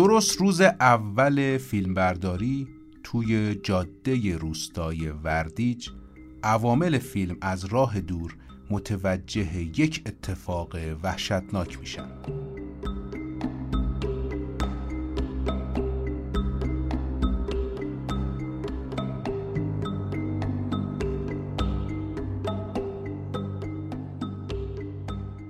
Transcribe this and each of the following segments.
درست روز اول فیلمبرداری توی جاده روستای وردیج عوامل فیلم از راه دور متوجه یک اتفاق وحشتناک میشن.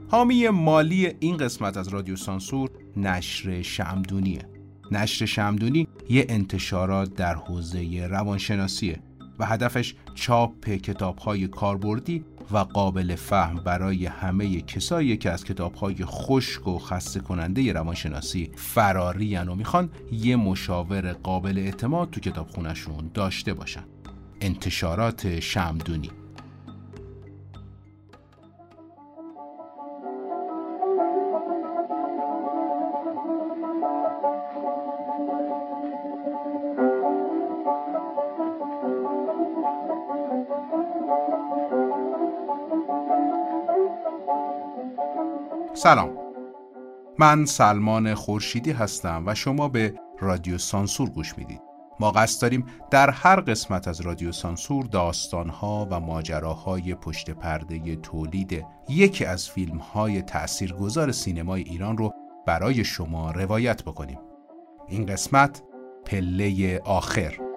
حامی مالی این قسمت از رادیو سانسور نشر شمدونیه. نشر شمدونی یه انتشارات در حوزه روانشناسیه و هدفش چاپ کتابهای کاربردی و قابل فهم برای همه کسایی که از کتابهای خشک و خسته کننده روانشناسی فراری و می‌خوان یه مشاور قابل اعتماد تو کتابخونشون داشته باشن. انتشارات شمدونی. سلام. من سلمان خورشیدی هستم و شما به رادیو سانسور گوش می‌دید. ما قصد داریم در هر قسمت از رادیو سانسور داستانها و ماجراهای پشت پرده تولید یکی از فیلمهای تأثیرگذار سینمای ایران رو برای شما روایت بکنیم. این قسمت پله آخر.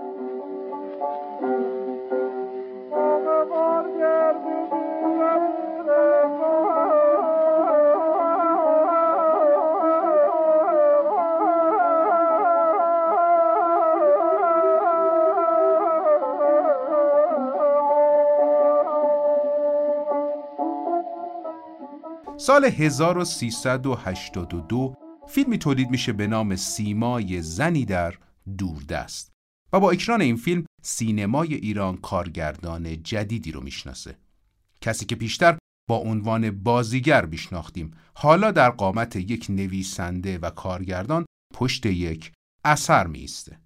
سال 1382 فیلمی تولید میشه به نام سیمای زنی در دوردست و با اکران این فیلم سینمای ایران کارگردان جدیدی رو می‌شناسه. کسی که پیشتر با عنوان بازیگر میشناختیم حالا در قامت یک نویسنده و کارگردان پشت یک اثر میسته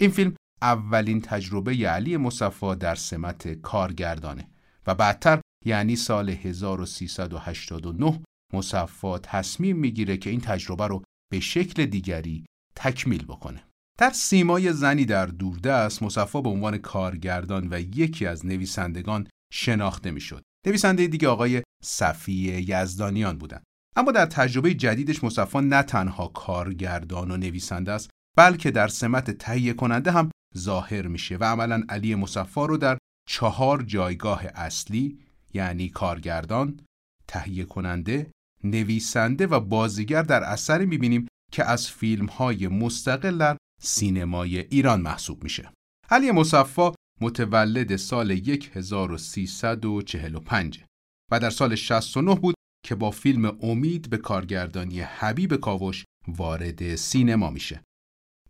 این فیلم اولین تجربه علی مصفا در سمت کارگردانه و بعدتر یعنی سال 1389 مصفا تصمیم می‌گیره که این تجربه رو به شکل دیگری تکمیل بکنه. در سیمای زنی در دوردست مصفا به عنوان کارگردان و یکی از نویسندگان شناخته می‌شد. نویسنده دیگه آقای صفی یزدانیان بودن. اما در تجربه جدیدش مصفا نه تنها کارگردان و نویسنده است بلکه در سمت تهیه کننده هم ظاهر میشه و عملا علی مصفا رو در چهار جایگاه اصلی یعنی کارگردان، تهیه کننده، نویسنده و بازیگر در اثری می‌بینیم که از فیلم های مستقل در سینمای ایران محسوب میشه. علی مصفا متولد سال 1345 و در سال 69 بود که با فیلم امید به کارگردانی حبیب کاوش وارد سینما میشه.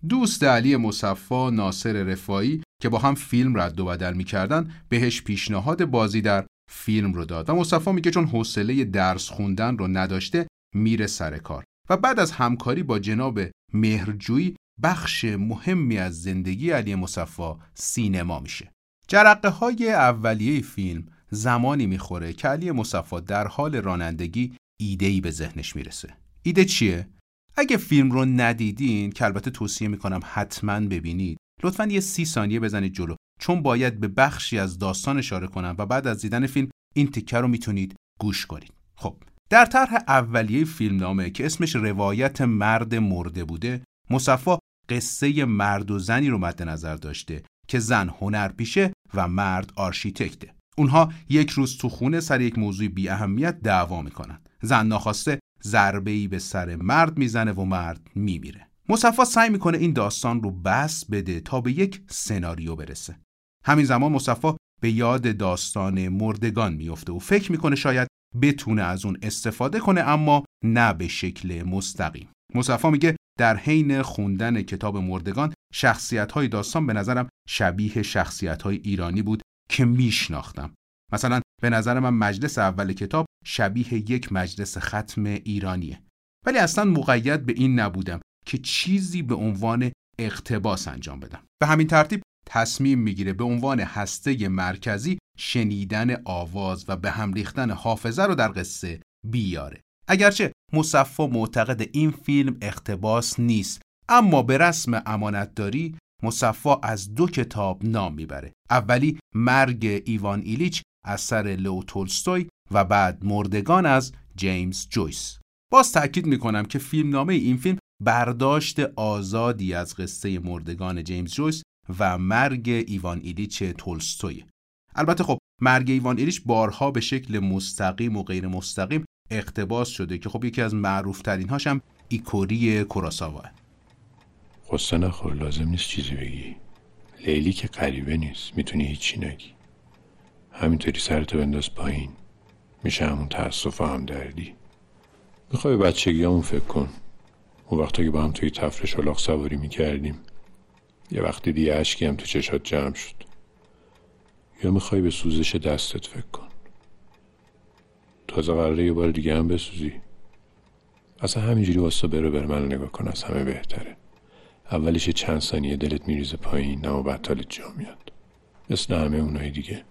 دوست علی مصفا ناصر رفایی که با هم فیلم رد و بدل می‌کردن بهش پیشنهاد بازی در فیلم رو داد. و مصطفی میگه چون حوصله درس خوندن رو نداشته میره سر کار. و بعد از همکاری با جناب مهرجویی بخش مهمی از زندگی علی مصفا سینما میشه. جرقه های اولیه فیلم زمانی می‌خوره که علی مصفا در حال رانندگی ایده‌ای به ذهنش می‌رسه. ایده چیه؟ اگه فیلم رو ندیدین که البته توصیه می‌کنم حتما ببینید لطفا یه سی ثانیه بزنید جلو. چون باید به بخشی از داستان اشاره کنم و بعد از دیدن فیلم این تیکه رو می‌تونید گوش کنید. خب در طرح اولیه فیلمنامه که اسمش روایت مرد مرده بوده مصفا قصه مرد و زنی رو مد نظر داشته که زن هنر پیشه و مرد آرشیتکته. اونها یک روز تو خونه سر یک موضوع بی اهمیت دعوا می‌کنن. زن ناخواسته ضربه ای به سر مرد می‌زنه و مرد میمیره. مصفا سعی می‌کنه این داستان رو بس بده تا به یک سناریو برسه. همین زمان مصفا به یاد داستان مردگان میفته و فکر می‌کنه شاید بتونه از اون استفاده کنه اما نه به شکل مستقیم. مصفا میگه در حین خوندن کتاب مردگان شخصیت های داستان به نظرم شبیه شخصیت های ایرانی بود که میشناختم. مثلا به نظر من مجلس اول کتاب شبیه یک مجلس ختم ایرانیه. ولی اصلا مقید به این نبودم که چیزی به عنوان اقتباس انجام بدم. به همین ترتیب تصمیم می‌گیره به عنوان هسته مرکزی شنیدن آواز و به هم ریختن حافظه رو در قصه بیاره. اگرچه مصفا معتقد این فیلم اقتباس نیست اما به رسم امانتداری مصفا از دو کتاب نام می‌بره. اولی مرگ ایوان ایلیچ اثر لو تولستوی و بعد مردگان از جیمز جویس. باز تاکید می‌کنم که فیلمنامه این فیلم برداشت آزادی از قصه مردگان جیمز جویس و مرگ ایوان ایلیچ تولستوی. البته خب مرگ ایوان ایلیچ بارها به شکل مستقیم و غیر مستقیم اقتباس شده که خب یکی از معروف ترین هاش هم ایکیروی کوروساوا. غصه نخور لازم نیست چیزی بگی. لیلی که غریبه نیست می‌تونی هیچی نگی. همینطوری سرتو بنداز پایین. میشه همون تأسف هم دردی می‌خوای بچگی همون فکر کن. اون وقتا که با هم توی تفرش شلاق سواری می‌کردیم یه وقتی دیگه عشقی هم تو چشات جمع شد. یا می‌خوای به سوزش دستت فکر کن. تازه قراره یه بار دیگه هم بسوزی. اصلا همینجوری واسه بره بر من نگاه کن از همه بهتره. اولش چند ثانیه دلت میریزه پایین نه و بعد جا میاد. مثل همه اونایی دیگه.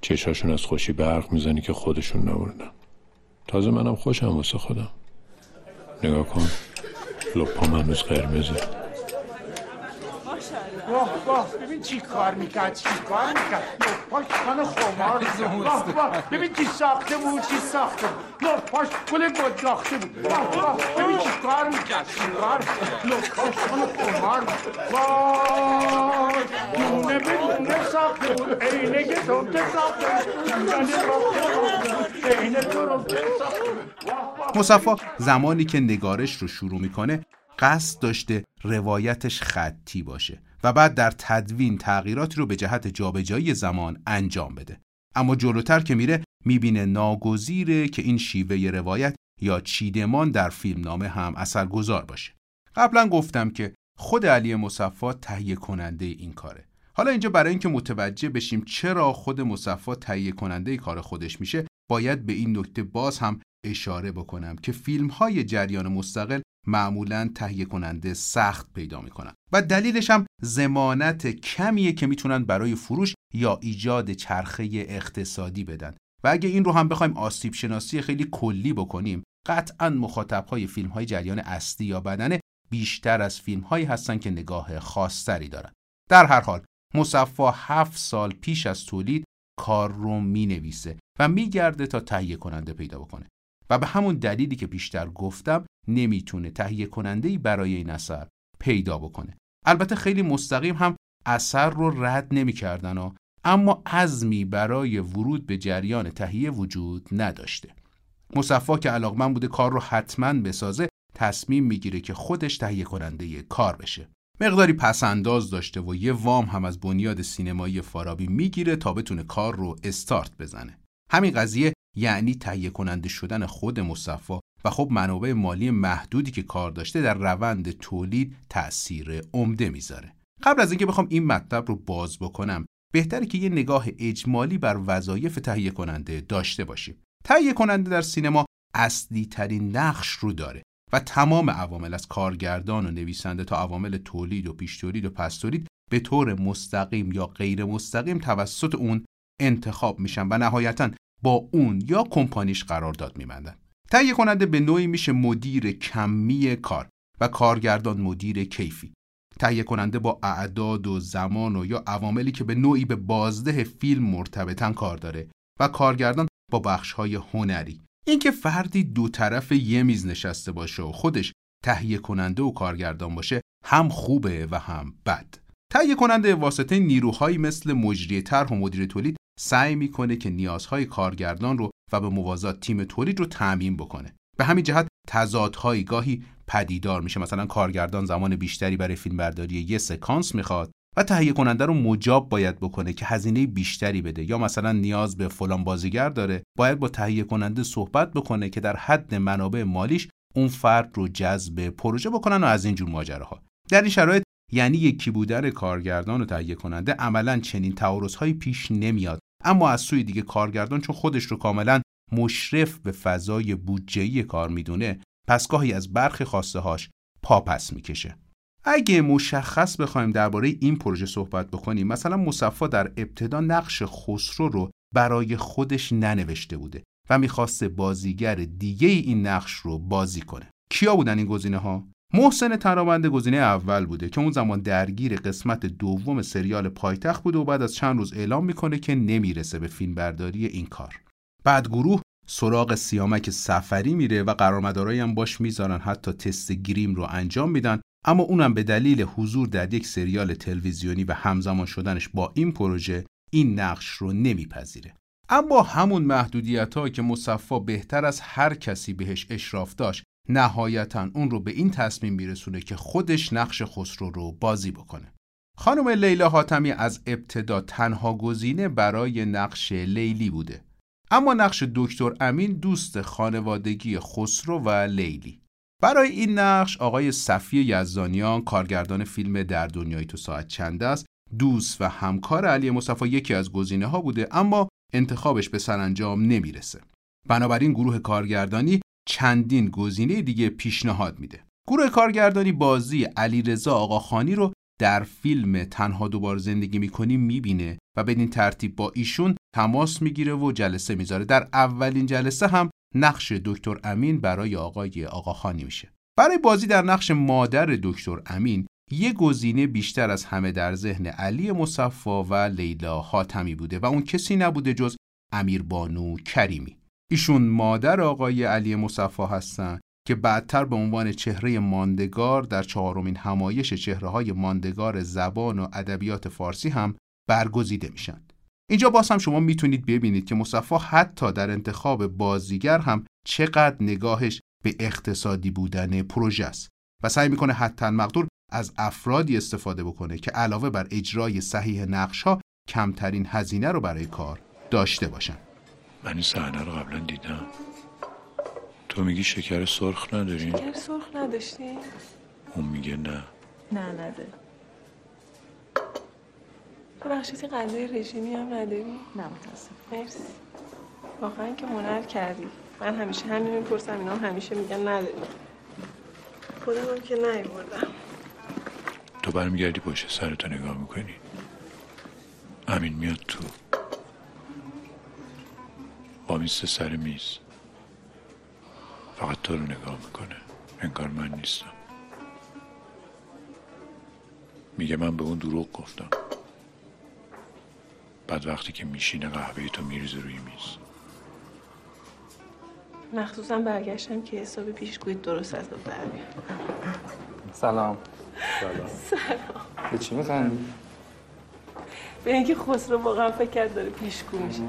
چشاشون از خوشی برق می‌زنی که خودشون نبردن. تازه منم خوشم واسه خودم. نگاه کن. لپام هنوز قرمزه. واه واه ببین چی کار می‌کرد چی کار می‌کرد. پاش من خمار واه واه ببین چی ساخته بود چی ساخته بود. پاش گل گداخته بود. واه واه ببین چی کار می‌کرد چی کار پاش من خمار واه دونه به دونه ساخته بود. عینه که ساخته بود. مصفا زمانی که نگارش رو شروع می‌کنه قصد داشته روایتش خطی باشه. و بعد در تدوین تغییراتی رو به جهت جابجایی زمان انجام بده. اما جلوتر که میره می‌بینه ناگزیره که این شیوه روایت یا چیدمان در فیلمنامه هم اثرگذار باشه. قبلا گفتم که خود علی مصفا تهیه کننده این کاره. حالا اینجا برای اینکه متوجه بشیم چرا خود مصفا تهیه کننده کار خودش میشه باید به این نکته باز هم اشاره بکنم که فیلم های جریان مستقل معمولا تهیه کننده سخت پیدا می‌کنن. و دلیلش هم زمانت کمیه که می‌تونن برای فروش یا ایجاد چرخه اقتصادی بدن. و اگه این رو هم بخوایم آسیب شناسی خیلی کلی بکنیم قطعا مخاطب های فیلم های جریان اصلی یا بدنه بیشتر از فیلم هایی هستن که نگاه خاصتری دارن. در هر حال مصفا هفت سال پیش از تولید کار رو می نویسه و میگرده تا تهیه کننده پیدا بکنه. و به همون دلیلی که بیشتر گفتم نمی‌تونه تهیه کننده برای این اثر پیدا بکنه. البته خیلی مستقیم هم اثر رو رد نمی‌کردن و اما عزمی برای ورود به جریان تهیه وجود نداشته. مصفا که علاقمند بوده کار رو حتما بسازه تصمیم می‌گیره که خودش تهیه کننده کار بشه. مقداری پسنداز داشته و یه وام هم از بنیاد سینمایی فارابی می‌گیره تا بتونه کار رو استارت بزنه. همین قضیه یعنی تهیه کننده شدن خود مصفا و خب منابع مالی محدودی که کار داشته در روند تولید تأثیر عمده می‌ذاره. قبل از اینکه بخوام این مطلب رو باز بکنم بهتره که یه نگاه اجمالی بر وظایف تهیه کننده داشته باشیم. تهیه کننده در سینما اصلی ترین نقش رو داره و تمام عوامل از کارگردان و نویسنده تا عوامل تولید و پیش تولید و پس تولید به طور مستقیم یا غیر مستقیم توسط اون انتخاب میشن و نهایتا با اون یا کمپانیش قرارداد میبندن. تهیه کننده به نوعی میشه مدیر کمی کار و کارگردان مدیر کیفی. تهیه کننده با اعداد و زمان و یا عواملی که به نوعی به بازده فیلم مرتبطن کار داره و کارگردان با بخشهای هنری. اینکه فردی دو طرف یه میز نشسته باشه و خودش تهیه کننده و کارگردان باشه هم خوبه و هم بد. تهیه کننده واسطه نیروهایی مثل مجری طرح و مدیر تولید سعی می‌کنه که نیازهای کارگردان رو و به موازات تیم تولید رو تعمین بکنه. به همین جهت تضادهایی گاهی پدیدار میشه. مثلا کارگردان زمان بیشتری برای فیلمبرداری یه سکانس می‌خواد و تهیه کننده رو مجاب باید بکنه که هزینه بیشتری بده. یا مثلا نیاز به فلان بازیگر داره باید با تهیه کننده صحبت بکنه که در حد منابع مالیش اون فرد رو جذب پروژه بکنن و از این جور ماجراها. در این شرایط یعنی یکی بودن کارگردان و تهیه کننده عملا چنین تعارضهایی پیش نمیاد. اما از سوی دیگه کارگردان چون خودش رو کاملا مشرف به فضای بودجه‌ای کار می‌دونه پس گاهی از برخی خواسته هاش پاپس می‌کشه. اگه مشخص بخوایم درباره این پروژه صحبت بکنیم مثلا مصفا در ابتدا نقش خسرو رو برای خودش ننوشته بوده و می‌خواسته بازیگر دیگه این نقش رو بازی کنه. کیا بودن این گزینه ها محسن ترابنده گزینه اول بوده که اون زمان درگیر قسمت دوم سریال پایتخت بوده و بعد از چند روز اعلام می‌کنه که نمی‌رسه به فیلمبرداری این کار. بعد گروه سراغ سیامک سفری میره و قرارمدارایی هم باش می‌ذارن حتی تست گریم رو انجام میدن. اما اونم به دلیل حضور در یک سریال تلویزیونی و همزمان شدنش با این پروژه این نقش رو نمیپذیره. اما همون محدودیت ها که مصفا بهتر از هر کسی بهش اشراف داشت نهایتا اون رو به این تصمیم میرسونه که خودش نقش خسرو رو بازی بکنه. خانم لیلا حاتمی از ابتدا تنها گزینه برای نقش لیلی بوده. اما نقش دکتر امین دوست خانوادگی خسرو و لیلی. برای این نقش آقای صفی یزدانیان کارگردان فیلم در دنیای تو ساعت چند است دوست و همکار علی مصطفی یکی از گزینه ها بوده اما انتخابش به سرانجام نمی‌رسه. بنابراین گروه کارگردانی چندین گزینه دیگه پیشنهاد میده. گروه کارگردانی بازی علیرضا آقاخانی رو در فیلم تنها دوبار زندگی می‌کنیم می‌بینه و بدین ترتیب با ایشون تماس می‌گیره و جلسه می‌ذاره. در اولین جلسه هم نقش دکتر امین برای آقای آقاخانی میشه. برای بازی در نقش مادر دکتر امین یه گزینه بیشتر از همه در ذهن علی مصفا و لیلا حاتمی بوده و اون کسی نبوده جز امیر بانو کریمی. ایشون مادر آقای علی مصفا هستن که بعدتر به عنوان چهره ماندگار در چهارمین همایش چهره های ماندگار زبان و ادبیات فارسی هم برگزیده میشن. اینجا باز هم شما می‌تونید ببینید که مصفا حتی در انتخاب بازیگر هم چقدر نگاهش به اقتصادی بودن پروژه است و سعی می‌کنه حتی مقدور از افرادی استفاده بکنه که علاوه بر اجرای صحیح نقش ها کمترین هزینه رو برای کار داشته باشن من این صحنه رو قبلا دیدم. تو میگی شکر سرخ نداریم؟ شکر سرخ نداشتی؟ اون میگه نه. نه نده. ببخشید غذای رژیمی هم نداری؟ نه متاسف مرسی. واقعا که هنر کردی. من همیشه همین می‌پرسم اینا هم همیشه میگن نداری. خودم هم که نیوردم. تو برمیگردی پشت سرتو نگاه می‌کنی. امین میاد تو. با میسته سر میز. فقط تو رو نگاه می‌کنه. انگار من نیستم. میگه من به اون دروغ گفتم. بعد وقتی که میشینه قهوه تو میریزه روی میز. مخصوصا برگشتم که حساب پیشگویی درست از در سلام. سلام. به چی میخندی؟ به اینکه خسرو واقعا فکر داره پیشگو میشه.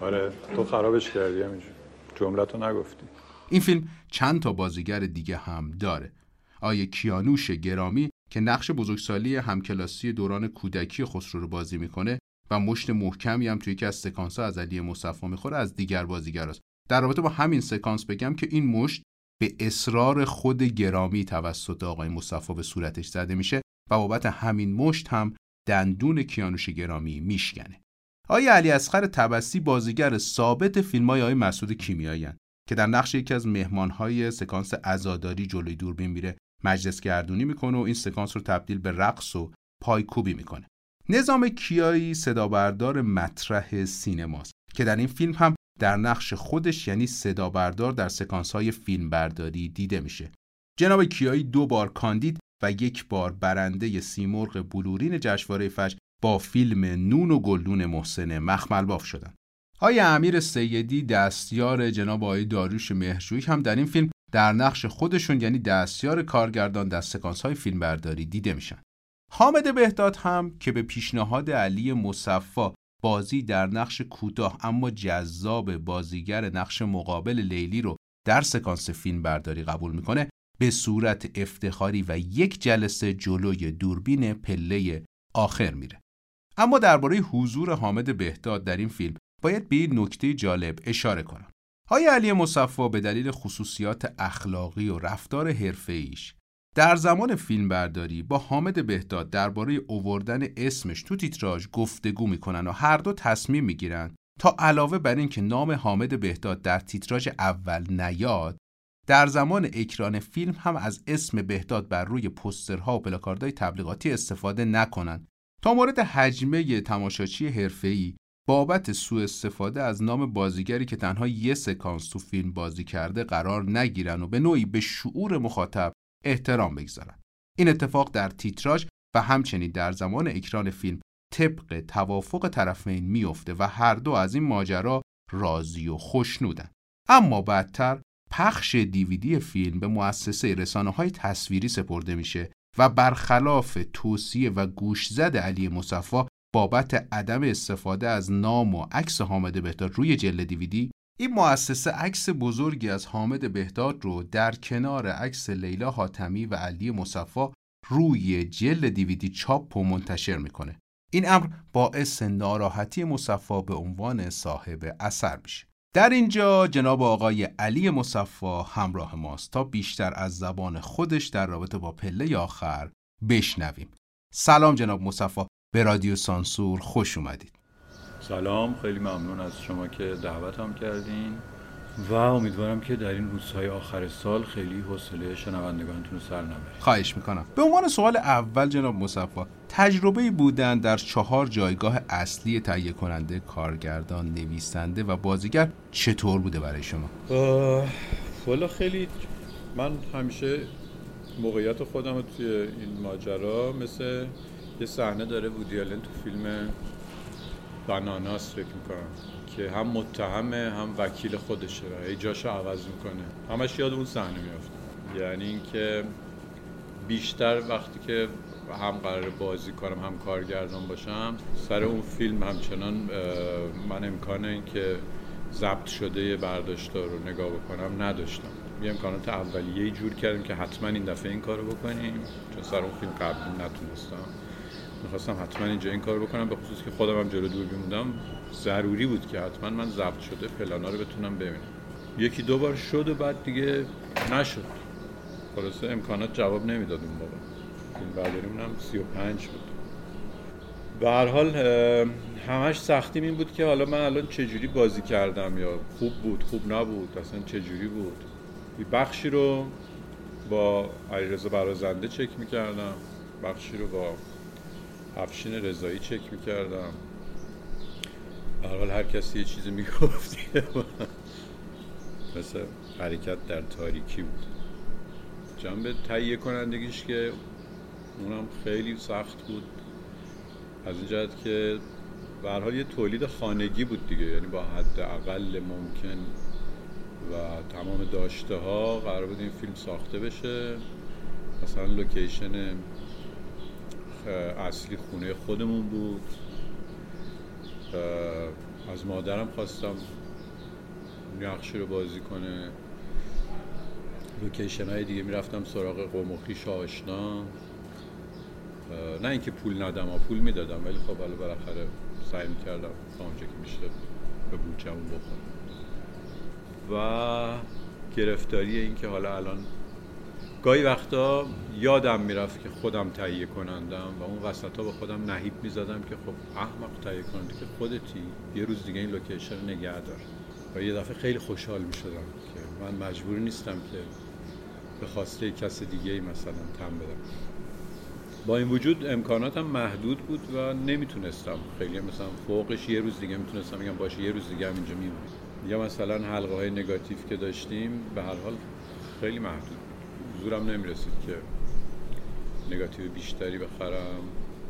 آره تو خرابش کردی همینجور جملتو نگفتی. این فیلم چند تا بازیگر دیگه هم داره. آیه کیانوش گرامی که نقش بزرگسالی همکلاسی دوران کودکی خسرو رو بازی می‌کنه و مشت محکمی هم توی یکی از سکانس ها از علی مصطفی می‌خوره از دیگر بازیگراست. در رابطه با همین سکانس بگم که این مشت به اصرار خود گرامی توسط آقای مصطفی به صورتش زده میشه و بابت همین مشت هم دندون کیانوش گرامی میشکنه. آقای علی اصغر تبسی بازیگر ثابت فیلم های مسعود کیمیایی که در نقش یکی از مهمانهای سکانس عزاداری جلوی دوربین میره مجلس گردونی می‌کنه و این سکانس رو تبدیل به رقص و پایکوبی می‌کنه. نظام کیایی صدا بردار مطرح سینماست که در این فیلم هم در نقش خودش یعنی صدا بردار در سکانس های فیلم برداری دیده میشه. جناب کیایی دو بار کاندید و یک بار برنده سیمرغ بلورین جشنواره فجر با فیلم نون و گلدون محسن مخمل باف شدن. آقای امیر سیدی دستیار جناب آقای داریوش مهرجویی هم در این فیلم در نقش خودشون یعنی دستیار کارگردان در سکانس های فیلم برداری دیده میشن. حامد بهداد هم که به پیشنهاد علی مصفا بازی در نقش کوتاه اما جذاب بازیگر نقش مقابل لیلی رو در سکانس فیلم برداری قبول می‌کنه به صورت افتخاری و یک جلسه جلوی دوربین پله آخر میره. اما درباره حضور حامد بهداد در این فیلم باید به این نکته جالب اشاره کنم. های علی مصفا به دلیل خصوصیات اخلاقی و رفتار حرفه‌ایش در زمان فیلم برداری با حامد بهداد درباره اووردن اسمش تو تیتراژ گفتگو می‌کنن و هر دو تصمیم می‌گیرن تا علاوه بر اینکه نام حامد بهداد در تیتراژ اول نیاد در زمان اکران فیلم هم از اسم بهداد بر روی پسترها و پلاکاردهای تبلیغاتی استفاده نکنند تا مورد حجمه تماشاچی حرفه‌ای بابت سوء استفاده از نام بازیگری که تنها یه سکانس تو فیلم بازی کرده قرار نگیرن و به نوعی به شعور مخاطب احترام بگذارن. این اتفاق در تیتراژ و همچنین در زمان اکران فیلم طبق توافق طرفین میفته و هر دو از این ماجرا راضی و خوشنودن. اما بعدتر پخش دیویدی فیلم به مؤسسه رسانه های تصویری سپرده میشه و برخلاف توصیه و گوشزد علی مصفا بابت عدم استفاده از نام و عکس حامد بهداد روی جلد دیویدی این مؤسسه عکس بزرگی از حامد بهداد رو در کنار عکس لیلا حاتمی و علی مصفا روی جلد دیویدی چاپ و منتشر می‌کنه. این امر باعث ناراحتی مصفا به عنوان صاحب اثر میشه. در اینجا جناب آقای علی مصفا همراه ماست تا بیشتر از زبان خودش در رابطه با پله آخر بشنویم. سلام جناب مصفا به رادیو سانسور خوش اومدید. سلام خیلی ممنون از شما که دعوت هم کردین. و امیدوارم که در این روزهای آخر سال خیلی حوصله شنوندگانتون رو سر نبرید. خواهش می‌کنم. به عنوان سوال اول جناب مصفا تجربه بودن در چهار جایگاه اصلی تهیه کننده کارگردان نویسنده و بازیگر چطور بوده برای شما؟ والا خیلی من همیشه موقعیت خودم رو توی این ماجرا مثل یه صحنه داره وودی آلن تو فیلم بناناس فکر می‌کنم. که هم متهمه هم وکیل خودشه و جاشو عوض می‌کنه. همش یاد اون صحنه میافته. یعنی اینکه بیشتر وقتی که هم قرار بازی کنم هم کارگردان باشم سر اون فیلم همچنان من این که ضبط شده برداشتا رو نگاه بکنم نداشتم. یه امکانات اولیه جور کردیم که حتما این دفعه این کارو بکنیم چون سر اون فیلم قبلی نتونستم. می‌خواستم حتما اینجا این کار بکنم به خصوص که خودم هم جلو دور بودم. ضروری بود که حتما من ضبط شده پلانا رو بتونم ببینم. یکی دو بار شد و بعد دیگه نشد. خلاصه امکانات جواب نمی‌داد اون موقع. این برداریمون هم 35 بود. به هر حال همش سختیم این بود که حالا من الان چجوری بازی کردم یا خوب بود خوب نبود اصلا چجوری بود. بخشی رو با علیرضا برازنده چک می‌کردم بخشی رو با افشین رضایی چک می‌کردم. حال هر کسی یه چیزی می‌گفت. مثل حرکت در تاریکی بود. جنبه تهیه کنندگیش که اونم خیلی سخت بود. از این جهت که به حال یه تولید خانگی بود دیگه. یعنی با حد اقل ممکن و تمام داشته ها قرار بود این فیلم ساخته بشه. مثلا لوکیشن اصلی خونه خودمون بود. از مادرم خواستم نقشی رو بازی کنه. لوکیشن های دیگه می‌رفتم سراغ قوم و خویش آشنا. نه اینکه پول ندم پول می‌دادم ولی خب حالا بالاخره سعی می‌کردم تا اونجا که میشه به بودجمون بخورم. و گرفتاری این که حالا الان گاهی وقتا یادم می‌رفت که خودم تهیه کنندم و اون وسط ها به خودم نهیب می‌زدم که خب احمق تهیه کننده که خودتی. یه روز دیگه این لوکیشن نگه دار. و یه دفعه خیلی خوشحال می شدم که من مجبور نیستم که به خواسته کس دیگه ای مثلا تم بدم. با این وجود امکاناتم محدود بود و نمی‌تونستم. خیلی مثلا فوقش یه روز دیگه می‌تونستم میگم باشه یه روز دیگه هم اینجا میمونم. یا مثلا حلقه های نگاتیو که داشتیم به هر حال خیلی محدود زورم نمی‌رسید که نگاتیو بیشتری بخرم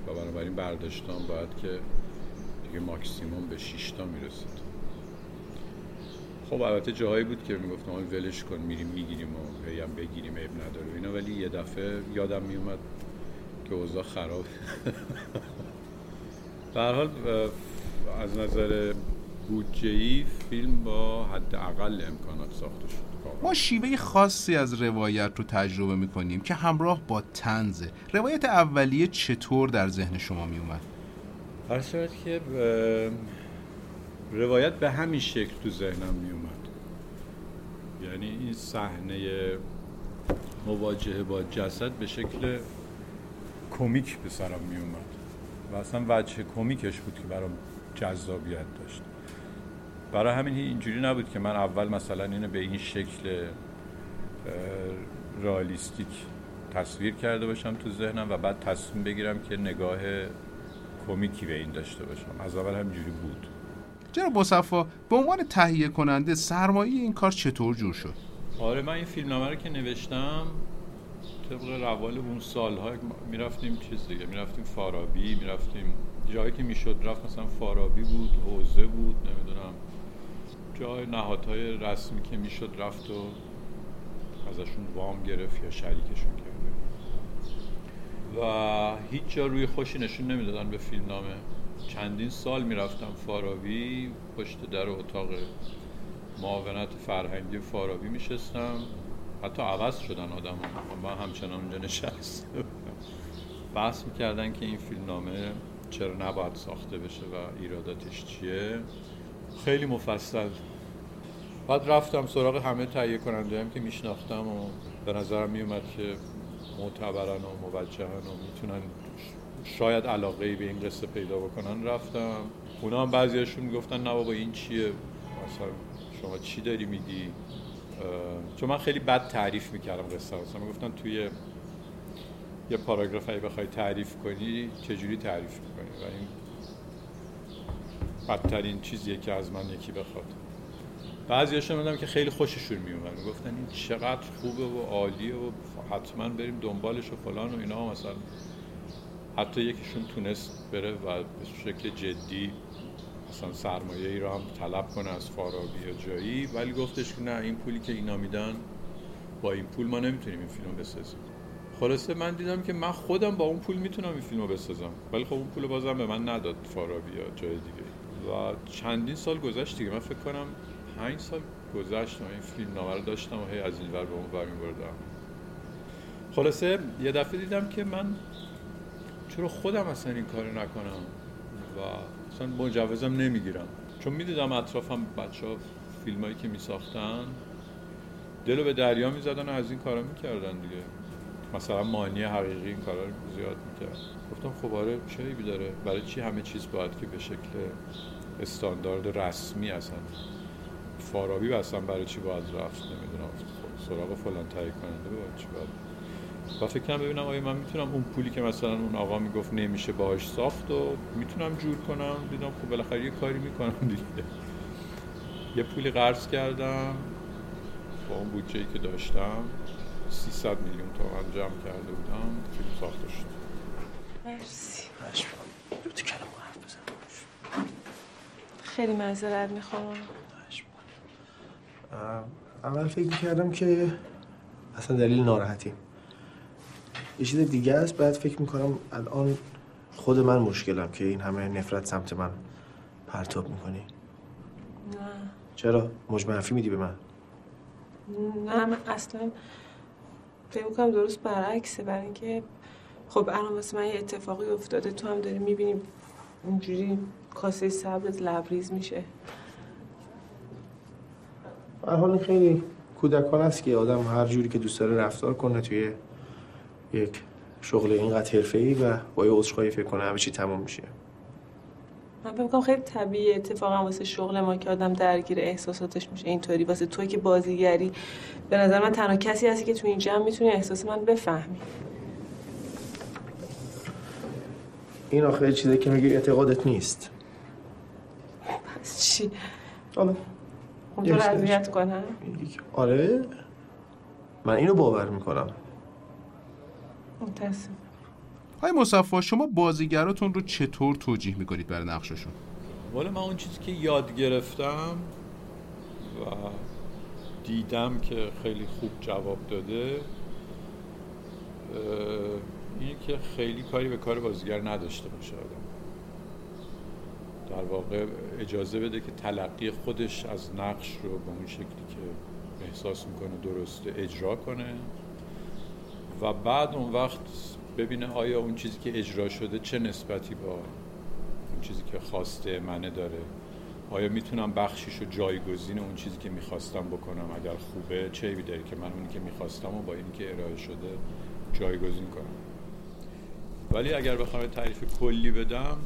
و بنابراین برداشتم باید که دیگه ماکسیموم به 6 تا می‌رسید. خب البته جاهایی بود که می‌گفتم آقای ولش کن میریم می‌گیریم و هی هم بگیریم عیب نداره اینا ولی یه دفعه یادم میومد که اوضاع خراب. در حال از نظر بودجه فیلم با حد اقل امکانات ساخته شد. ما شیوه خاصی از روایت رو تجربه می‌کنیم که همراه با تنزه روایت اولیه چطور در ذهن شما میومد؟ هر صورت که روایت به همین شکل تو ذهنم میومد یعنی این صحنه مواجهه با جسد به شکل کمیک به سرم میومد و اصلا وجه کمیکش بود که برام جذابیت داشت. برای همین اینجوری نبود که من اول مثلا اینو به این شکل رالیستیک تصویر کرده باشم تو ذهنم و بعد تصمیم بگیرم که نگاه کمیکی به این داشته باشم. از اول همینجوری بود. جناب مصفا به عنوان تهیه کننده سرمایه این کار چطور جور شد؟ آره من این فیلمنامه رو که نوشتم طبق روال اون سالها می‌رفتیم چیز دیگه می‌رفتیم فارابی می‌رفتیم جایی که می‌شد رفت مثلا فارابی بود حوزه بود نمی‌دونم. جای نهادهای رسمی که می‌شد رفت و ازشون وام گرفت یا شریکشون کرد. و هیچ جا روی خوشی نشون نمی‌دادن به فیلم نامه چندین سال می‌رفتم فارابی پشت در اتاق معاونت فرهنگی فارابی میشستم. حتی عوض شدن آدم ها. من همچنان اونجا نشست بحث می‌کردن که این فیلم نامه چرا نباید ساخته بشه و ایراداتش چیه. خیلی مفصل. بعد رفتم سراغ همه تهیه کننده هم که میشناختم و به نظرم میومد که معتبرن و موجهن و می‌تونن شاید علاقه ای به این قصه پیدا بکنن. رفتم. اونا هم بعضیاشون می‌گفتن نه بابا این چیه؟ مثلا شما چی داری میگی؟ چون من خیلی بد تعریف می‌کردم قصه مثلا می‌گفتن توی یه پاراگراف اگه بخوای تعریف کنی چجوری تعریف می‌کنی؟ و این بدترین چیزیه که از من یکی بخواد. بعضی میدم که خیلی خوششون میومد می‌گفتن این چقدر خوبه و عالیه و حتما بریم دنبالش و فلان و اینا. مثلا حتی یکیشون تونست بره و به شکل جدی مثلا سرمایه ای رو هم طلب کنه از فارابی یا جایی. ولی گفتش که نه این پولی که اینا میدن با این پول ما نمی‌تونیم این فیلم بسازیم. خلاصه من دیدم که من خودم با اون پول می‌تونم این فیلم رو بسازم. ولی خب اون پول بازم به من نداد فارابی یا جای دیگه. و چندین سال گذشت دیگه. من فکر کنم پنج سال گذشت این فیلم نامه رو داشتم و هی از این ور به اون ور میبردم خلاصه یه دفعه دیدم که من چرا خودم اصلا این کار نکنم و اصلا مجوزم نمی‌گیرم. چون می‌دیدم اطرافم بچه ها فیلم هایی که میساختن دلو به دریا می‌زدن و از این کارا می‌کردن دیگه. مثلا مانی حقیقی این کارا رو زیاد می‌کرد. گفتم خب آره چه عیبی داره. برای چی همه چیز باید که به شکل استاندارد رسمی اصلا فارابی اصلا برای چی باید رفت؟ نمی‌دونم. سراغ فلان تهیه کننده باید چی باید؟ و فکر کنم ببینم آیا من می‌تونم اون پولی که مثلا اون آقا می‌گفت نمیشه باهاش ساخت و می‌تونم جور کنم. دیدم خب بالاخره یه کاری می‌کنم دیگه. یه پولی قرض کردم با اون بودجه که داشتم. 300 میلیون تومن جمع کرده بودم فیلم ساخته شد. مرسی. خیلی معذرت می‌خوام. اول فکر کردم که اصلا دلیل ناراحتی یه چیز دیگه است بعد فکر می‌کنم الان خود من مشکلم که این همه نفرت سمت من پرتاب می‌کنی. نه. چرا؟ مجمع میدی به من؟ نه من اصلا فکر می‌کنم درست برعکسه برای اینکه خب الان واسه من یه اتفاقی افتاده تو هم داری می‌بینی اونجوری کاسه صبرت لبریز میشه. حال خیلی کودکان است که آدم هر جوری که دوست داره رفتار کنه توی یک شغل اینقدر ای و با یه عذرخواهی فکر کنه همه چی تموم میشه. من فکر خیلی طبیعیه اتفاقا واسه شغل ما که آدم درگیر احساساتش میشه. اینطوری. واسه توی که بازیگری به نظر من تنها کسی هستی که تو این جمع می‌تونی احساس من بفهمی. این آخه چیزی که میگی اعتقادت نیست. پس چی؟ حالا. خب تو اذیت کنم. آره. من اینو باور می‌کنم. متاسم های مصفا شما بازیگراتون رو چطور توجیه می‌کنید برای نقششون؟ والا من اون چیزی که یاد گرفتم و دیدم که خیلی خوب جواب داده این که خیلی کاری به کار بازیگر نداشته باشه آدم. در واقع اجازه بده که تلقی خودش از نقش رو به اون شکلی که احساس می‌کنه درسته اجرا کنه. و بعد اون وقت ببینه آیا اون چیزی که اجرا شده چه نسبتی با اون چیزی که خواسته منه داره؟ آیا می‌تونم بخشیش رو جایگزین اون چیزی که می‌خواستم بکنم اگر خوبه؟ چه داره که من اونی که می‌خواستم و با اینی که ارائه شده جایگزین کنم؟ ولی اگر بخوام تعریف کلی بدم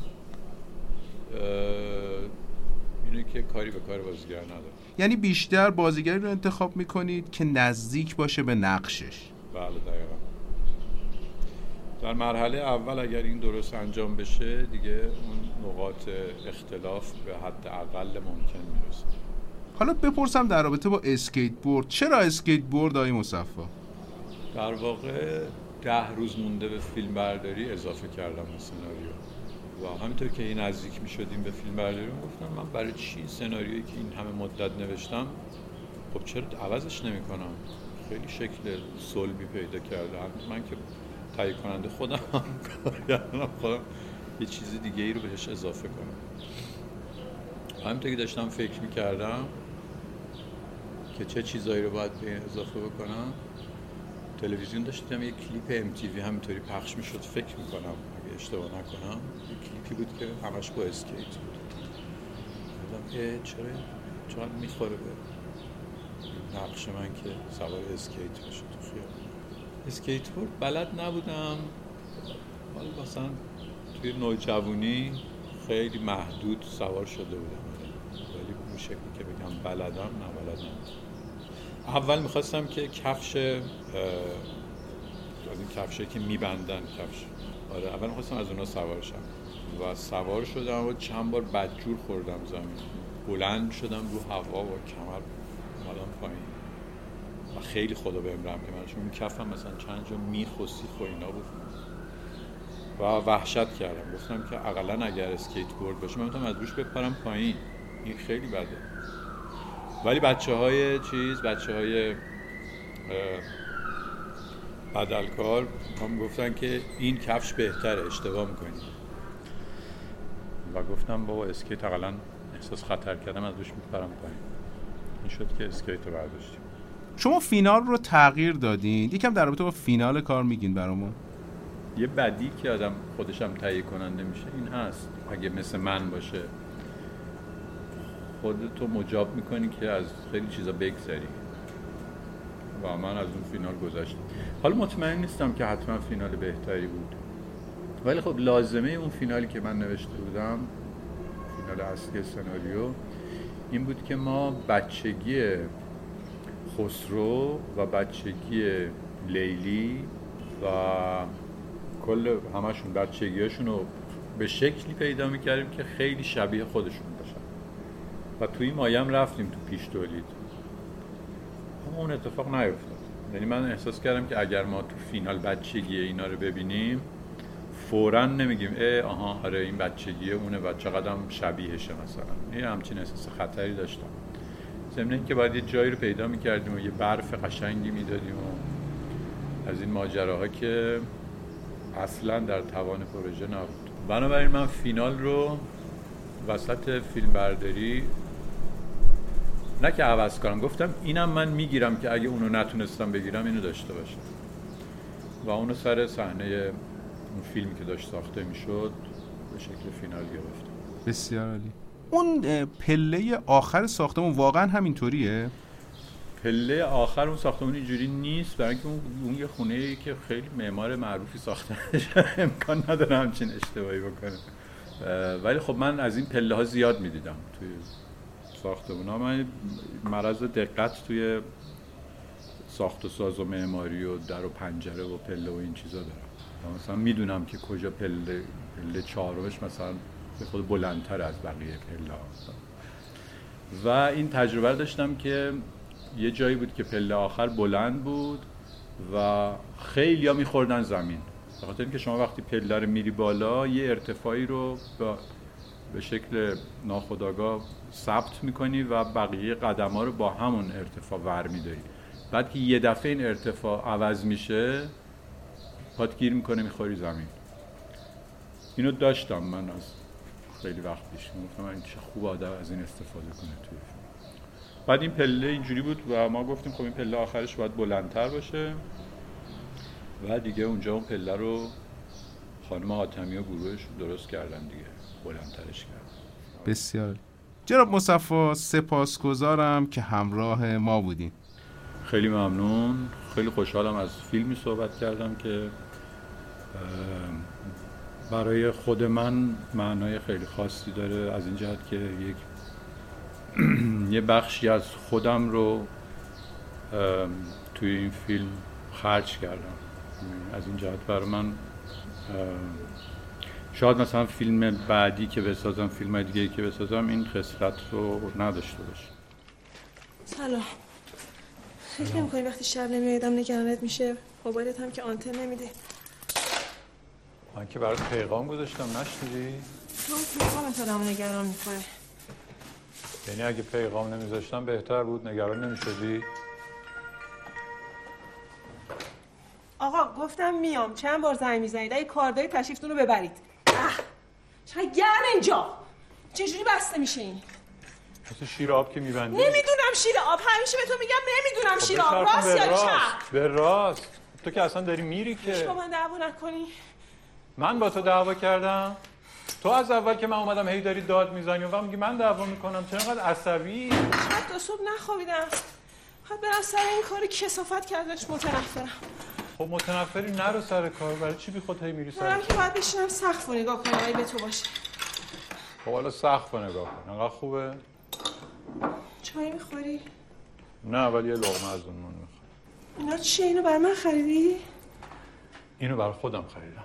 اینه که کاری به کار بازیگر نداره یعنی بیشتر بازیگری رو انتخاب می‌کنید که نزدیک باشه به نقشش. بله دقیقا. در مرحله اول اگر این درست انجام بشه دیگه اون نقاط اختلاف به حد اقل ممکن می‌رسه. حالا بپرسم در رابطه با اسکیت بورد چرا اسکیت بورد آقای مصفا؟ در واقع ده روز مونده به فیلم برداری اضافه کردم به سناریو. و همینطور که این نزدیک می شدیم به فیلم برداری گفتم من برای چی سناریویی که این همه مدت نوشتم؟ خب چرا عوضش نمی کنم خیلی شکل صلبی پیدا کرده. من که تهیه کننده خودم هم خودم یه چیز دیگه ای رو بهش اضافه کنم. همینطور که داشتم فکر می‌کردم که چه چیزایی رو باید به اضافه بکنم تلویزیون داشتم یه کلیپ MTV همینطوری پخش می‌شد. فکر می‌کنم اگه اشتباه نکنم یه کلیپی بود که همش با اسکیت بود. گفتم چرا چرا می‌خوره به نقش من که سوار اسکیت باشه تو خیابون؟ اسکیت بورد بلد نبودم. حالا مثلا توی نوجوانی خیلی محدود سوار شده بودم. ولی اون شکلی که بگم بلدم نه بلد اول می‌خواستم که کفش از این کفشه که میبندن کفش. آره اول می‌خواستم از اونا سوار شم. و سوار شدم و چند بار بدجور خوردم زمین. بلند شدم رو هوا و کمر. اومدم پایین. و خیلی خدا بهم رحم کنه چون کفم مثلا چند جا میخ و سیخ و اینا بود. و وحشت کردم. گفتم که اقلا اگر اسکیت بورد باشه من می‌تونم از روش بپرم پایین. این خیلی بده. ولی بچه های چیز بچه های بدلکار هم گفتن که این کفش بهتره اشتباه می‌کنی. و گفتم بابا اسکیت اقلا احساس خطر کردم از روش میپرم پایین. این شد که اسکیت رو برداشتیم. شما فینال رو تغییر دادین؟ یکم در رابطه با فینال کار میگین برامون. یه بدی که آدم خودشم تهیه کننده میشه این هست. اگه مثل من باشه. خودتو مجاب می‌کنی که از خیلی چیزا بگذری. و من از اون فینال گذشتم. حالا مطمئن نیستم که حتما فینال بهتری بود. ولی خب لازمه اون فینالی که من نوشته بودم فینال اصلی سناریو این بود که ما بچگی خسرو و بچگی لیلی و کل همشون بچگیاشون رو به شکلی پیدا می‌کردیم که خیلی شبیه خودشون باشن. و توی این مایم رفتیم تو پیش تولید. اما اون اتفاق نیفتاد. یعنی من احساس کردم که اگر ما تو فینال بچگی اینا رو ببینیم فورا نمیگیم اه آها آره این بچگیه اونه و چقدر شبیهشه مثلا. این همچین احساس خطری داشتم. ضمن که باید یه جایی رو پیدا می‌کردیم و یه برف قشنگی می‌دادیم و از این ماجراها که اصلا در توان پروژه نبود. بنابراین من فینال رو وسط فیلم برداری نه که عوض کنم گفتم اینم من می‌گیرم که اگه اونو نتونستم بگیرم اینو داشته باشم. و اونو سر صحنه اون فیلمی که داشت ساخته می‌شد به شکل فینال گرفتم. بسیار عالی. اون پله آخر ساختمون واقعا همینطوریه؟ پله آخر اون ساختمون اینجوری نیست برای اینکه اون یه خونه ای که خیلی معمار معروفی ساخته امکان نداره همچین اشتباهی بکنه. ولی خب من از این پله ها زیاد می‌دیدم توی ساختمون ها. من مرض دقت توی ساخت و ساز و معماری و در و پنجره و پله و این چیزا دارم. مثلا می‌دونم که کجا پله پله چهارمش مثلا به خود بلندتر از بقیه پله و این تجربه داشتم که یه جایی بود که پله آخر بلند بود و خیلی ها میخوردن زمین. به خاطر اینکه شما وقتی پله رو میری بالا یه ارتفاعی رو به شکل ناخودآگاه ثبت می‌کنی و بقیه قدم ها رو با همون ارتفاع ور میداری. بعد که یه دفعه این ارتفاع عوض میشه پات گیر می‌کنه می‌خوری زمین. اینو داشتم من از خیلی وقت پیش گفتم این چه خوب آدم از این استفاده کنه توی بعد این پله اینجوری بود و ما گفتیم خب این پله آخرش باید بلندتر باشه. و دیگه اونجا اون پله رو خانم حاتمی و گروهش درست کردن دیگه. بلندترش کردن. بسیار. جناب مصفا سپاسگزارم که همراه ما بودیم خیلی ممنون. خیلی خوشحالم از فیلمی صحبت کردم که برای خود من معنای خیلی خاصی داره از این جهت که یک یه بخشی از خودم رو توی این فیلم خرج کردم. از این جهت برای من شاید مثلا فیلم بعدی که بسازم فیلم دیگه که بسازم این خصلت رو نداشته باشه. سلام. فکر نمی وقتی شب نمیایدم نگرانت میشه. موبایلت هم که آنتن نمیده. من که برات پیغام گذاشتم نشنیدی؟ تو پیغامت آدم نگران می‌کنه. یعنی اگه پیغام نمیذاشتم بهتر بود نگران نمی‌شدی؟ آقا گفتم میام. چند بار زنگ می‌زنید؟ اگه کار دارید تشریفتون رو ببرید. چقدر گرم اینجا! چجوری بسته میشه این؟ مثل شیر آب که میبندی. نمی‌دونم شیر آب. همیشه به تو میگم نمی‌دونم خب شیر آب. راست یا چپ؟ به راست. تو که اصلا داری میری که. من دعوا نکنی. من با تو دعوا کردم. تو از اول که من اومدم هی داری داد می‌زنی و میگی من دعوا می‌کنم. چرا انقدر عصبی؟ شاید تا صبح نخوابیدم. باید برم سر این کاری کسافت کردش متنفرم. خب متنفری نرو سر کار. برای چی بی خود هی میری سر دارم که باید بشینم سقف رو نگاه کنم اگه به تو باشه. خب حالا سخت نگاه کن. انقدر خوبه. چای می‌خوری؟ نه ولی یه لغمه از اون من می‌خوام. اینا چیه؟ اینو بر من خریدی؟ اینو برای خودم خریدم.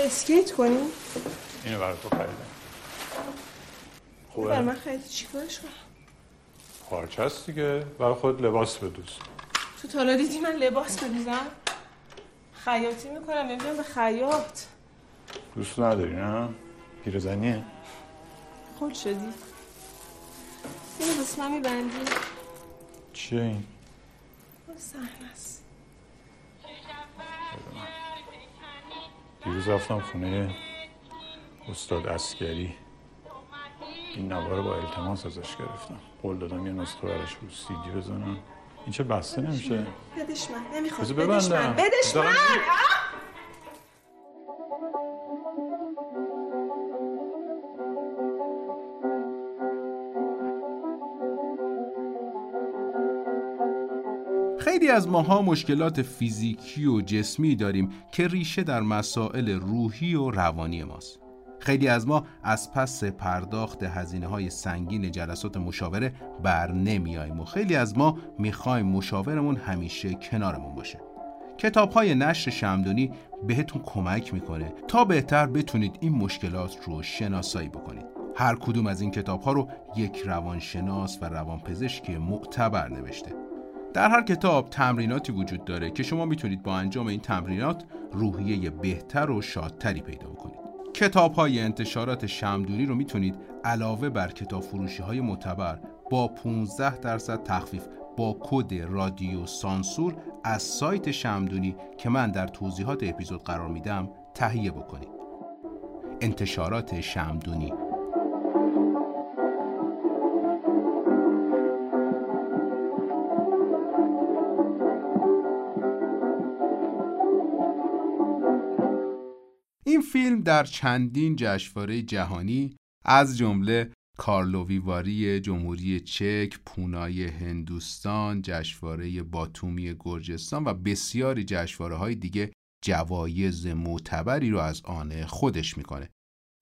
اسکیت کنی؟ اینو برای تو خریدم. بر خوبه؟ من خریدی چیکارش کنم؟ پارچه است دیگه. برای خود لباس بدوز. تو تالا دیدی من لباس بدوزم؟ خیاطی می‌کنم. نمی‌دونم به خیاط. دوست نداری نه؟ پیرزنیه. خود شدی. اینو بس من میبندی. چیه این؟ صحنه است. دیروز رفتم خونه استاد اسکری این نوار رو با التماس ازش گرفتم. قول دادم یه نسخه براش رو سیدی بزنم. این چه بسته نمیشه؟ بدش من. نمی‌خواد. بذار بدش من. بدش من. از ماها مشکلات فیزیکی و جسمی داریم که ریشه در مسائل روحی و روانی ماست. خیلی از ما از پس پرداخت هزینه های سنگین جلسات مشاوره بر نمیاییم و خیلی از ما می‌خوایم مشاورمون همیشه کنارمون باشه. کتاب های نشر شمدونی بهتون کمک می‌کنه تا بهتر بتونید این مشکلات رو شناسایی بکنید. هر کدوم از این کتاب ها رو یک روانشناس و روانپزشک معتبر نوشته. در هر کتاب تمریناتی وجود داره که شما می‌تونید با انجام این تمرینات روحیه بهتر و شادتری پیدا کنید. کتاب های انتشارات شمدونی رو می‌تونید علاوه بر کتاب فروشی های معتبر با 15 درصد تخفیف با کد رادیو سانسور از سایت شمدونی که من در توضیحات اپیزود قرار میدم تهیه بکنید. انتشارات شمدونی در چندین جشنواره جهانی از جمله کارلوویواری جمهوری چک، پونای هندوستان، جشنواره باتومی گرجستان و بسیاری جشنواره های دیگه جوایز معتبری رو از آن خودش می‌کنه.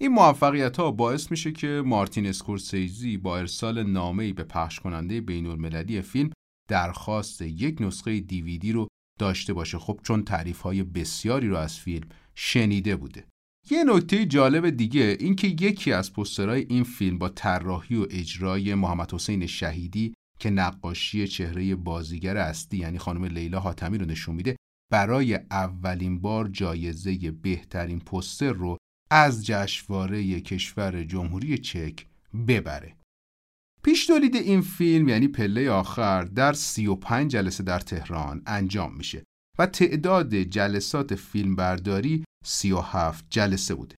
این موفقیت ها باعث میشه که مارتین اسکورسیزی با ارسال نامه‌ای به پخش کننده بین المللی فیلم درخواست یک نسخه دیویدی رو داشته باشه خب چون تعریف های بسیاری رو از فیلم شنیده بوده یه نکته جالب دیگه اینکه یکی از پسترهای این فیلم با طراحی و اجرای محمد حسین شهیدی که نقاشی چهره بازیگر اصلی یعنی خانم لیلا حاتمی رو نشون میده برای اولین بار جایزه بهترین پستر رو از جشنواره کشور جمهوری چک ببره. پیش تولید این فیلم یعنی پله آخر در 35 جلسه در تهران انجام میشه و تعداد جلسات فیلمبرداری 37 جلسه بوده.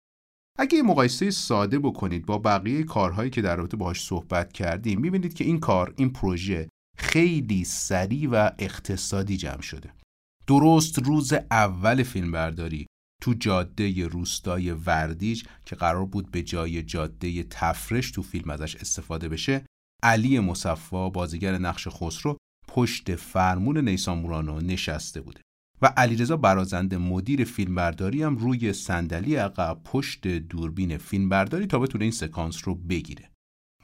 اگه مقایسه ساده بکنید با بقیه کارهایی که در رابطه باهاش صحبت کردیم می‌بینید که این کار این پروژه خیلی سریع و اقتصادی جمع شده. درست روز اول فیلمبرداری تو جاده روستای وردیج که قرار بود به جای جاده تفرش تو فیلم ازش استفاده بشه علی مصفا بازیگر نقش خسرو پشت فرمون نیسان مورانو نشسته بوده و علیرضا برازنده مدیر فیلمبرداری هم روی صندلی عقب پشت دوربین فیلمبرداری تا بتونه این سکانس رو بگیره.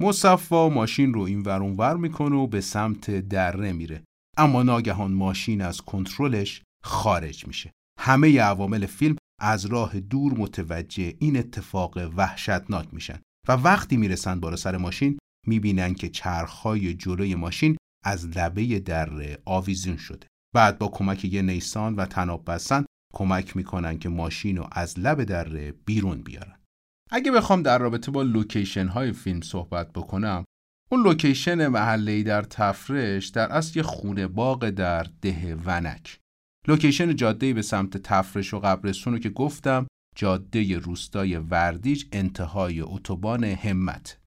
مصفا ماشین رو این ور ور می‌کنه و به سمت دره میره. اما ناگهان ماشین از کنترلش خارج میشه. همه عوامل فیلم از راه دور متوجه این اتفاق وحشتناک میشن و وقتی می‌رسن بالا سر ماشین می‌بینن که چرخهای جلوی ماشین از لبه دره آویزون شده. بعد با کمک یه نیسان و تناب بستن کمک می‌کنن که ماشین رو از لب دره بیرون بیارن. اگه بخوام در رابطه با لوکیشن های فیلم صحبت بکنم اون لوکیشن محله در تفرش در اصل یه خونه باغ در ده ونک. لوکیشن جاده به سمت تفرش و قبرستون رو که گفتم جاده روستای وردیج انتهای اتوبان همت.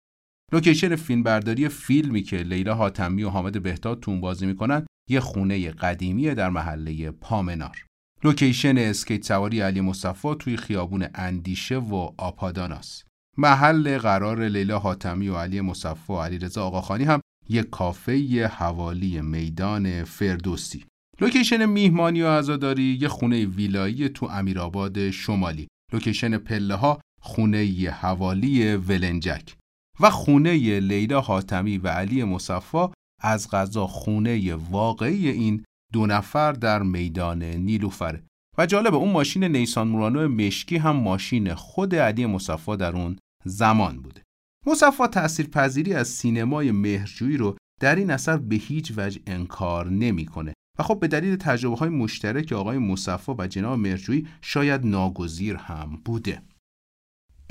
لوکیشن فیلمبرداری فیلمی که لیلا حاتمی و حامد بهداد توش بازی می‌کنن یه خونه قدیمی در محله پامنار. لوکیشن اسکیت سواری علی مصفا توی خیابون اندیشه و آپاداناس محل قرار لیلا حاتمی و علی مصفا و علیرضا آقاخانی هم یک کافه حوالی میدان فردوسی. لوکیشن میهمانی و عزاداری یه خونه ویلایی تو امیرآباد شمالی. لوکیشن پله ها خونه حوالی ولنجک. و خونه لیلا حاتمی و علی مصفا از قضا خونه واقعی این دو نفر در میدان نیلوفره و جالب اون ماشین نیسان مورانو مشکی هم ماشین خود علی مصفا در اون زمان بوده مصفا تأثیر پذیری از سینمای مهرجویی رو در این اثر به هیچ وجه انکار نمی‌کنه. و خب به دلیل تجربه های مشترک آقای مصفا و جناب مرجویی شاید ناگزیر هم بوده.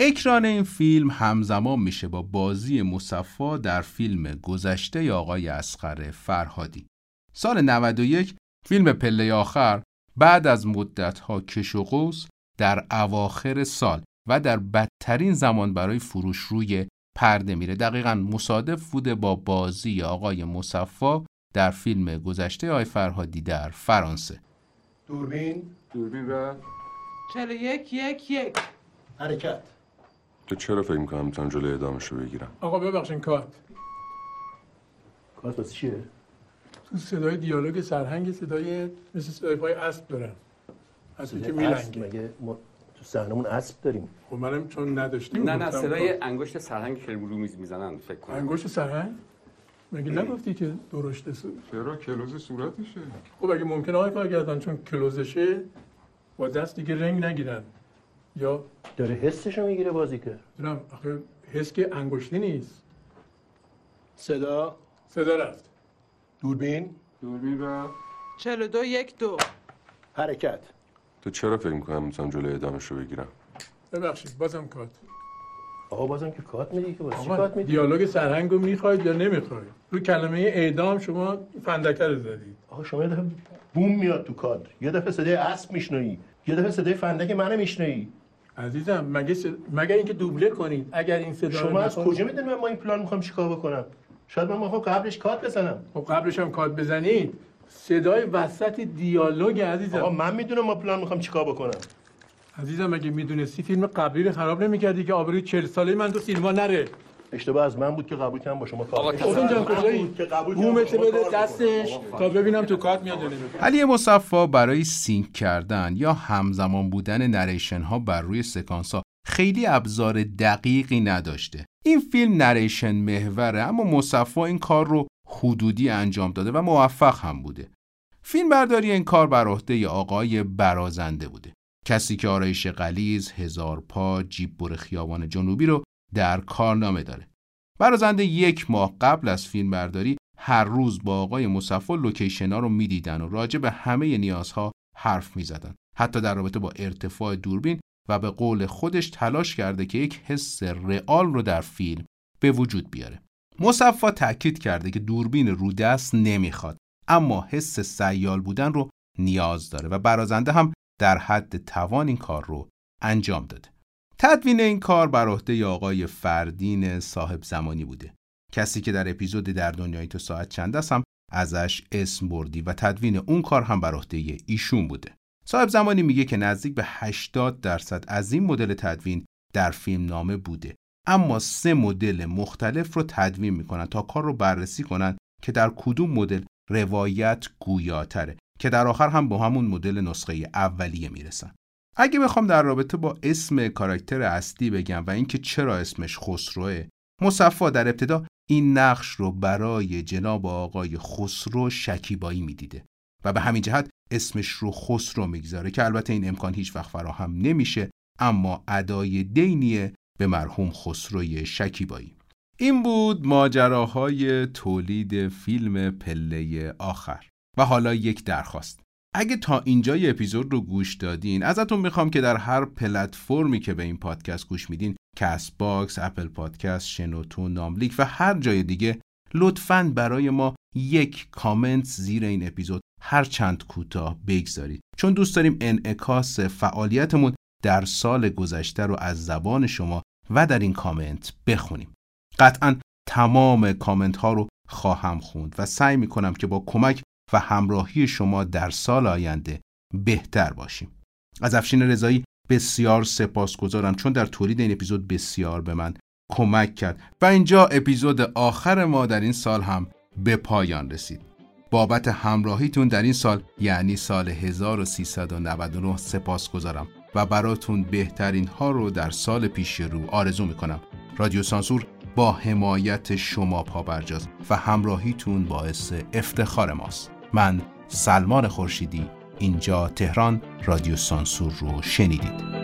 اکران این فیلم همزمان میشه با بازی مصفا در فیلم گذشته آقای اسقر فرهادی. سال 91 فیلم پله آخر بعد از مدتها کش و قوس در اواخر سال و در بدترین زمان برای فروش روی پرده میره. دقیقا مصادف بوده با بازی آقای مصفا در فیلم گذشته آقای فرهادی در فرانسه. دوربین. دوربین و چلو یک یک یک. حرکت. تو چرا فکر می‌کنم می‌تونم جلوی ادامش رو بگیرم؟ آقا ببخشین کات کارت. واسه چیه؟ تو صدای دیالوگ سرهنگ صدای مثل صدای پای اسب دارم اسبی که میلنگه. مگه ما تو صحنمون اسب داریم؟ خب منم چون نداشتیم نه نه صدای کات. انگشت سرهنگ که رو میز می‌زنن فکر کنم. انگشت سرهنگ؟ مگه نگفتی که درشت سو چرا؟ کلوز صورتشه. خب اگه ممکنه آقای کارگردان چون کلوزشه با دست دیگه رنگ نگیرن. یا داره حسشو می‌گیره بازی که. دونم آخه حس که انگشتی نیست. صدا؟ صدا رفت. دوربین؟ دوربین و چلو دو یک دو. حرکت. تو چرا فکر می‌کنم می‌تونم جلوی ادامش رو بگیرم؟ ببخشید بازم کات. آقا بازم که کات میدی که آقا کات میدی؟ دیالوگ سرهنگ رو می‌خواید یا نمی‌خواید؟ رو کلمه اعدام شما فندکه رو زدید. آقا شما یه دفعه بوم میاد تو کادر. یه دفعه صدای اسب میشنوی. یه دفعه صدای فندک منو میشنوی. عزیزم مگه س... مگه اینکه دوبله کنید؟ اگر این صدا شما از کجا می‌دونی من ما این پلان می‌خوام چیکار بکنم؟ شاید من می‌خوام قبلش کات بزنم. خب قبلش هم کات بزنید. صدای وسط دیالوگ عزیزم. آقا من می‌دونم ما پلان می‌خوام چیکار بکنم. عزیزم اگه می‌دونستی فیلم قبلی رو خراب نمی‌کردی که آبروی 40 ساله من تو سینما نره؟ اشتباه از من بود که قبول کردم با شما کار آقا، کنم. جان کجایی بود که قبول کردم با بومت شما بده. دستش. تا ببینم تو کات میاد علی مصفا برای sync کردن یا همزمان بودن نریشن ها بر روی سکانس ها خیلی ابزار دقیقی نداشته. این فیلم نریشن محوره اما مصفا این کار رو حدودی انجام داده و موفق هم بوده. فیلم برداری این کار بر عهده آقای برازنده بوده. کسی که آرایش غلیظ، هزار پا، جیب بر خیابان جنوبی رو در کارنامه داره. برازنده یک ماه قبل از فیلم برداری هر روز با آقای مصفا لوکیشن ها رو می‌دیدن و راجع به همه نیازها حرف می‌زدن. حتی در رابطه با ارتفاع دوربین و به قول خودش تلاش کرده که یک حس رئال رو در فیلم به وجود بیاره. مصفا تاکید کرده که دوربین رو دست نمی‌خواد اما حس سیال بودن رو نیاز داره و برازنده هم در حد توان این کار رو انجام داده. تدوین این کار بر عهده آقای فردین صاحب زمانی بوده. کسی که در اپیزود در دنیای تو ساعت چند است هم ازش اسم بردی و تدوین اون کار هم بر عهده ایشون بوده. صاحب زمانی میگه که نزدیک به 80 درصد از این مدل تدوین در فیلم نامه بوده. اما سه مدل مختلف رو تدوین می‌کنن تا کار رو بررسی کنن که در کدوم مدل روایت گویاتره که در آخر هم با همون مدل نسخه اولیه می‌رسن. اگه بخوام در رابطه با اسم کاراکتر اصلی بگم و اینکه چرا اسمش خسروه مصفا در ابتدا این نقش رو برای جناب آقای خسرو شکیبایی می‌دیده و به همین جهت اسمش رو خسرو می‌گذاره که البته این امکان هیچ وقت فراهم نمیشه اما ادای دینیه به مرحوم خسرو شکیبایی. این بود ماجراهای تولید فیلم پله آخر و حالا یک درخواست. اگه تا اینجای اپیزود رو گوش دادین ازتون می‌خوام که در هر پلتفرمی که به این پادکست گوش میدین کست باکس، اپل پادکست، شنوتو، ناملیک و هر جای دیگه لطفاً برای ما یک کامنت زیر این اپیزود هر چند کوتاه بگذارید. چون دوست داریم انعکاس فعالیتمون در سال گذشته رو از زبان شما و در این کامنت بخونیم. قطعا تمام کامنت ها رو خواهم خوند و سعی می کنم که با کمک و همراهی شما در سال آینده بهتر باشیم. از افشین رضایی بسیار سپاسگزارم چون در تولید این اپیزود بسیار به من کمک کرد و اینجا اپیزود آخر ما در این سال هم به پایان رسید. بابت همراهیتون در این سال یعنی سال 1399 سپاس گذارم و براتون بهترین ها رو در سال پیش رو آرزو می‌کنم. رادیو سانسور با حمایت شما پابرجاست و همراهیتون باعث افتخار ماست. من سلمان خورشیدی. اینجا تهران رادیو سانسور رو شنیدید.